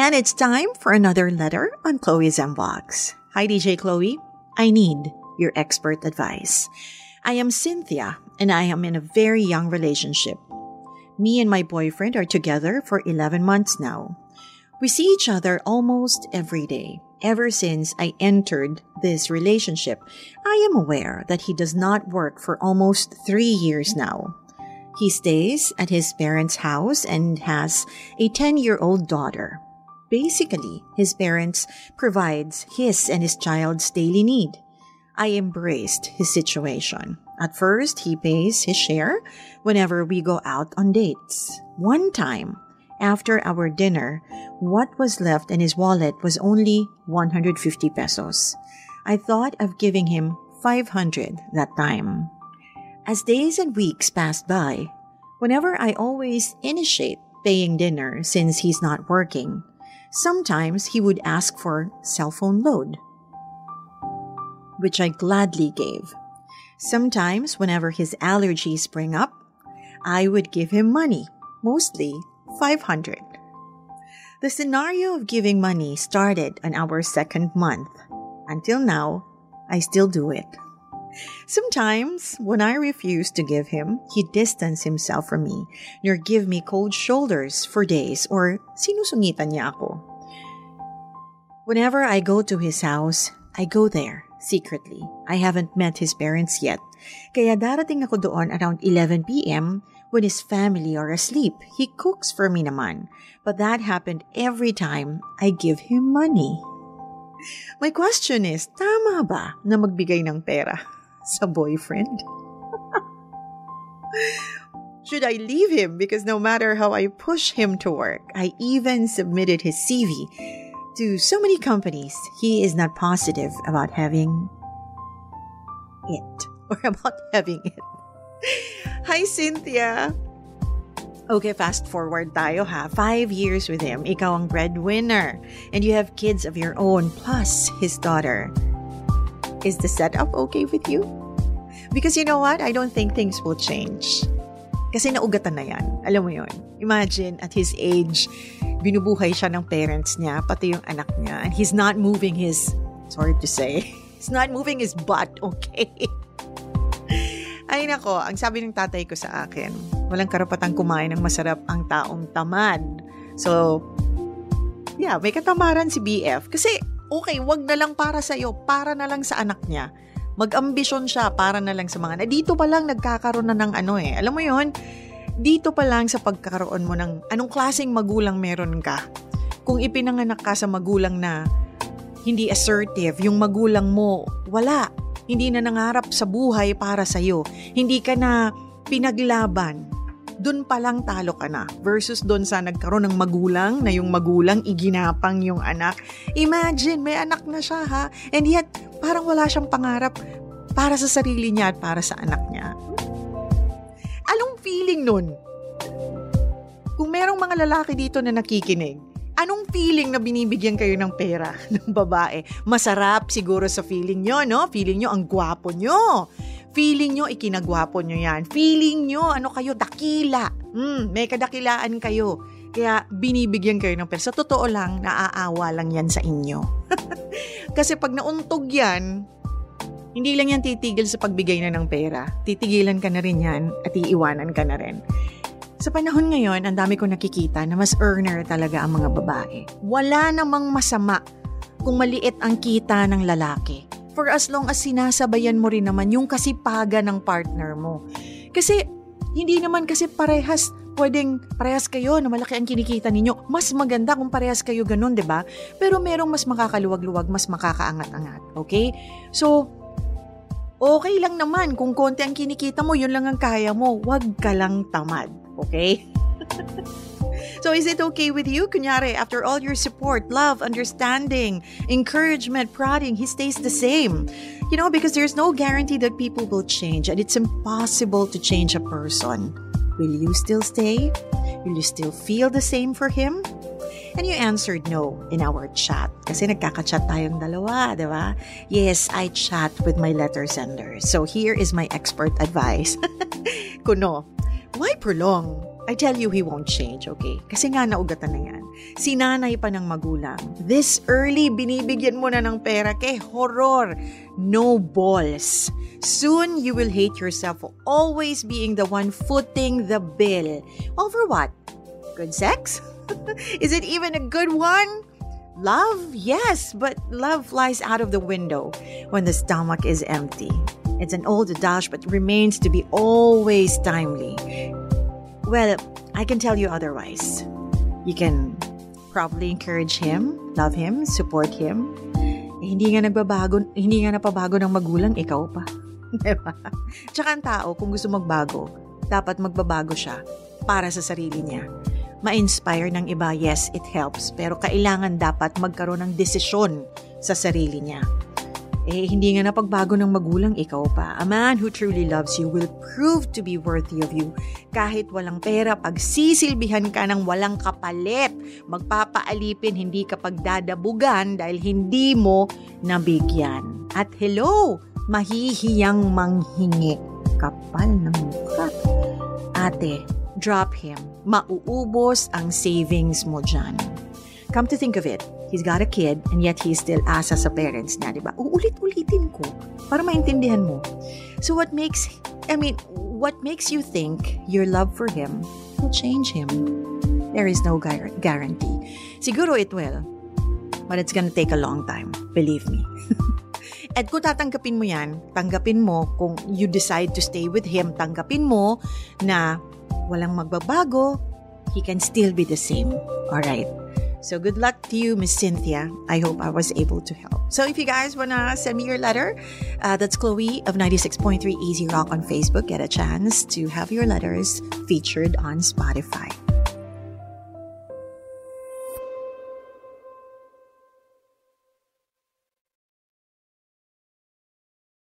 And it's time for another letter on Chloe's Inbox. Hi, DJ Chloe. I need your expert advice. I am Cynthia, and I am in a very young relationship. Me and my boyfriend are together for 11 months now. We see each other almost every day. Ever since I entered this relationship, I am aware that he does not work for almost three years now. He stays at his parents' house and has a 10 year old daughter. Basically, his parents provides his and his child's daily need. I embraced his situation. At first, he pays his share whenever we go out on dates. One time, after our dinner, what was left in his wallet was only 150 pesos. I thought of giving him 500 that time. As days and weeks passed by, whenever I always initiate paying dinner since he's not working, sometimes he would ask for cell phone load, which I gladly gave. Sometimes, whenever his allergies spring up, I would give him money, mostly 500. The scenario of giving money started on our second month. Until now, I still do it. Sometimes, when I refuse to give him, he distance himself from me, nor give me cold shoulders for days or sinusungitan niya ako. Whenever I go to his house, I go there secretly. I haven't met his parents yet. Kaya darating ako doon around 11 p.m. when his family are asleep. He cooks for me naman. But that happened every time I give him money. My question is, tama ba na magbigay ng pera sa boyfriend? Should I leave him because no matter how I push him to work, I even submitted his CV to so many companies, he is not positive about having it or about having it. Hi, Cynthia! Okay, fast forward tayo ha. Five years with him. Ikaw ang breadwinner. And you have kids of your own, plus his daughter. Is the setup okay with you? Because you know what? I don't think things will change. Kasi naugatan na yan. Alam mo yon. Imagine, at his age, binubuhay siya ng parents niya, pati yung anak niya. And he's not moving his, sorry to say, he's not moving his butt, okay? Ay nako, ang sabi ng tatay ko sa akin, walang karapatang kumain ng masarap ang taong tamad. So, yeah, may katamaran si BF. Kasi, okay, wag na lang para sa'yo, para na lang sa anak niya. Mag-ambisyon siya para na lang sa mga, na dito pa lang nagkakaroon na ng ano eh. Alam mo yon dito pa lang sa pagkakaroon mo ng anong klaseng magulang meron ka. Kung ipinanganak ka sa magulang na hindi assertive, yung magulang mo, wala hindi na nangarap sa buhay para sa iyo. Hindi ka na pinaglaban. Doon pa lang talo ka na. Versus doon sa nagkaroon ng magulang na yung magulang iginapang yung anak. Imagine, may anak na siya ha. And yet, parang wala siyang pangarap para sa sarili niya at para sa anak niya. Anong feeling nun? Kung merong mga lalaki dito na nakikinig, Anong feeling na binibigyan kayo ng pera ng babae? Masarap siguro sa feeling nyo, no? Feeling nyo ang gwapo nyo. Feeling nyo ikinagwapo nyo yan. Feeling nyo ano kayo, dakila. Hmm, may kadakilaan kayo. Kaya binibigyan kayo ng pera. Sa totoo lang, naaawa lang yan sa inyo. Kasi pag nauntog yan, hindi lang yan titigil sa pagbigay na ng pera. Titigilan ka na rin yan at iiwanan ka na rin. Sa panahon ngayon, ang dami ko nakikita na mas earner talaga ang mga babae. Wala namang masama kung maliit ang kita ng lalaki. For as long as sinasabayan mo rin naman yung kasipagan ng partner mo. Kasi hindi naman kasi parehas pwedeng parehas kayo na malaki ang kinikita ninyo. Mas maganda kung parehas kayo ganun, 'di ba? Pero merong mas makakaluwag-luwag, mas makakaangat-angat, okay? So, okay lang naman kung konti ang kinikita mo, yun lang ang kaya mo. Huwag ka lang tamad. Okay? so is it okay with you? Kunyari, after all your support, love, understanding, encouragement, prodding, he stays the same. You know, because there's no guarantee that people will change and it's impossible to change a person. Will you still stay? Will you still feel the same for him? And you answered no in our chat. Kasi nagkaka-chat tayong dalawa, di ba? Yes, I chat with my letter sender. So here is my expert advice. Kuno, why prolong? I tell you, he won't change, okay? Kasi nga naugatan na yan. Sinanay pa ng magulang. This early, binibigyan mo na ng pera. Kay horror. No balls. Soon, you will hate yourself for always being the one footing the bill. Over what? Good sex? Is it even a good one? Love? Yes, but love flies out of the window when the stomach is empty. It's an old adage but remains to be always timely. Well, I can tell you otherwise. You can probably encourage him, love him, support him. Eh, hindi nga nagbabago, hindi nga napabago ng magulang, ikaw pa. Diba? Tsaka ang tao, kung gusto magbago, dapat magbabago siya para sa sarili niya ma-inspire ng iba, yes, it helps. Pero kailangan dapat magkaroon ng desisyon sa sarili niya. Eh, hindi nga napagbago ng magulang, ikaw pa. A man who truly loves you will prove to be worthy of you. Kahit walang pera, pagsisilbihan ka ng walang kapalit. Magpapaalipin, hindi ka pagdadabugan dahil hindi mo nabigyan. At hello, mahihiyang manghingi. Kapal ng mukha. Ate, drop him. Mauubos ang savings mo dyan. Come to think of it, he's got a kid and yet he's still asa sa parents niya, di ba? Uulit-ulitin ko para maintindihan mo. So what makes, I mean, what makes you think your love for him will change him? There is no guarantee. Siguro it will, but it's gonna take a long time, believe me. At kung tatanggapin mo yan, tanggapin mo kung you decide to stay with him, tanggapin mo na walang magbabago, he can still be the same. Alright? So good luck to you, Miss Cynthia. I hope I was able to help. So if you guys wanna send me your letter, uh, that's Chloe of 96.3 Easy Rock on Facebook. Get a chance to have your letters featured on Spotify.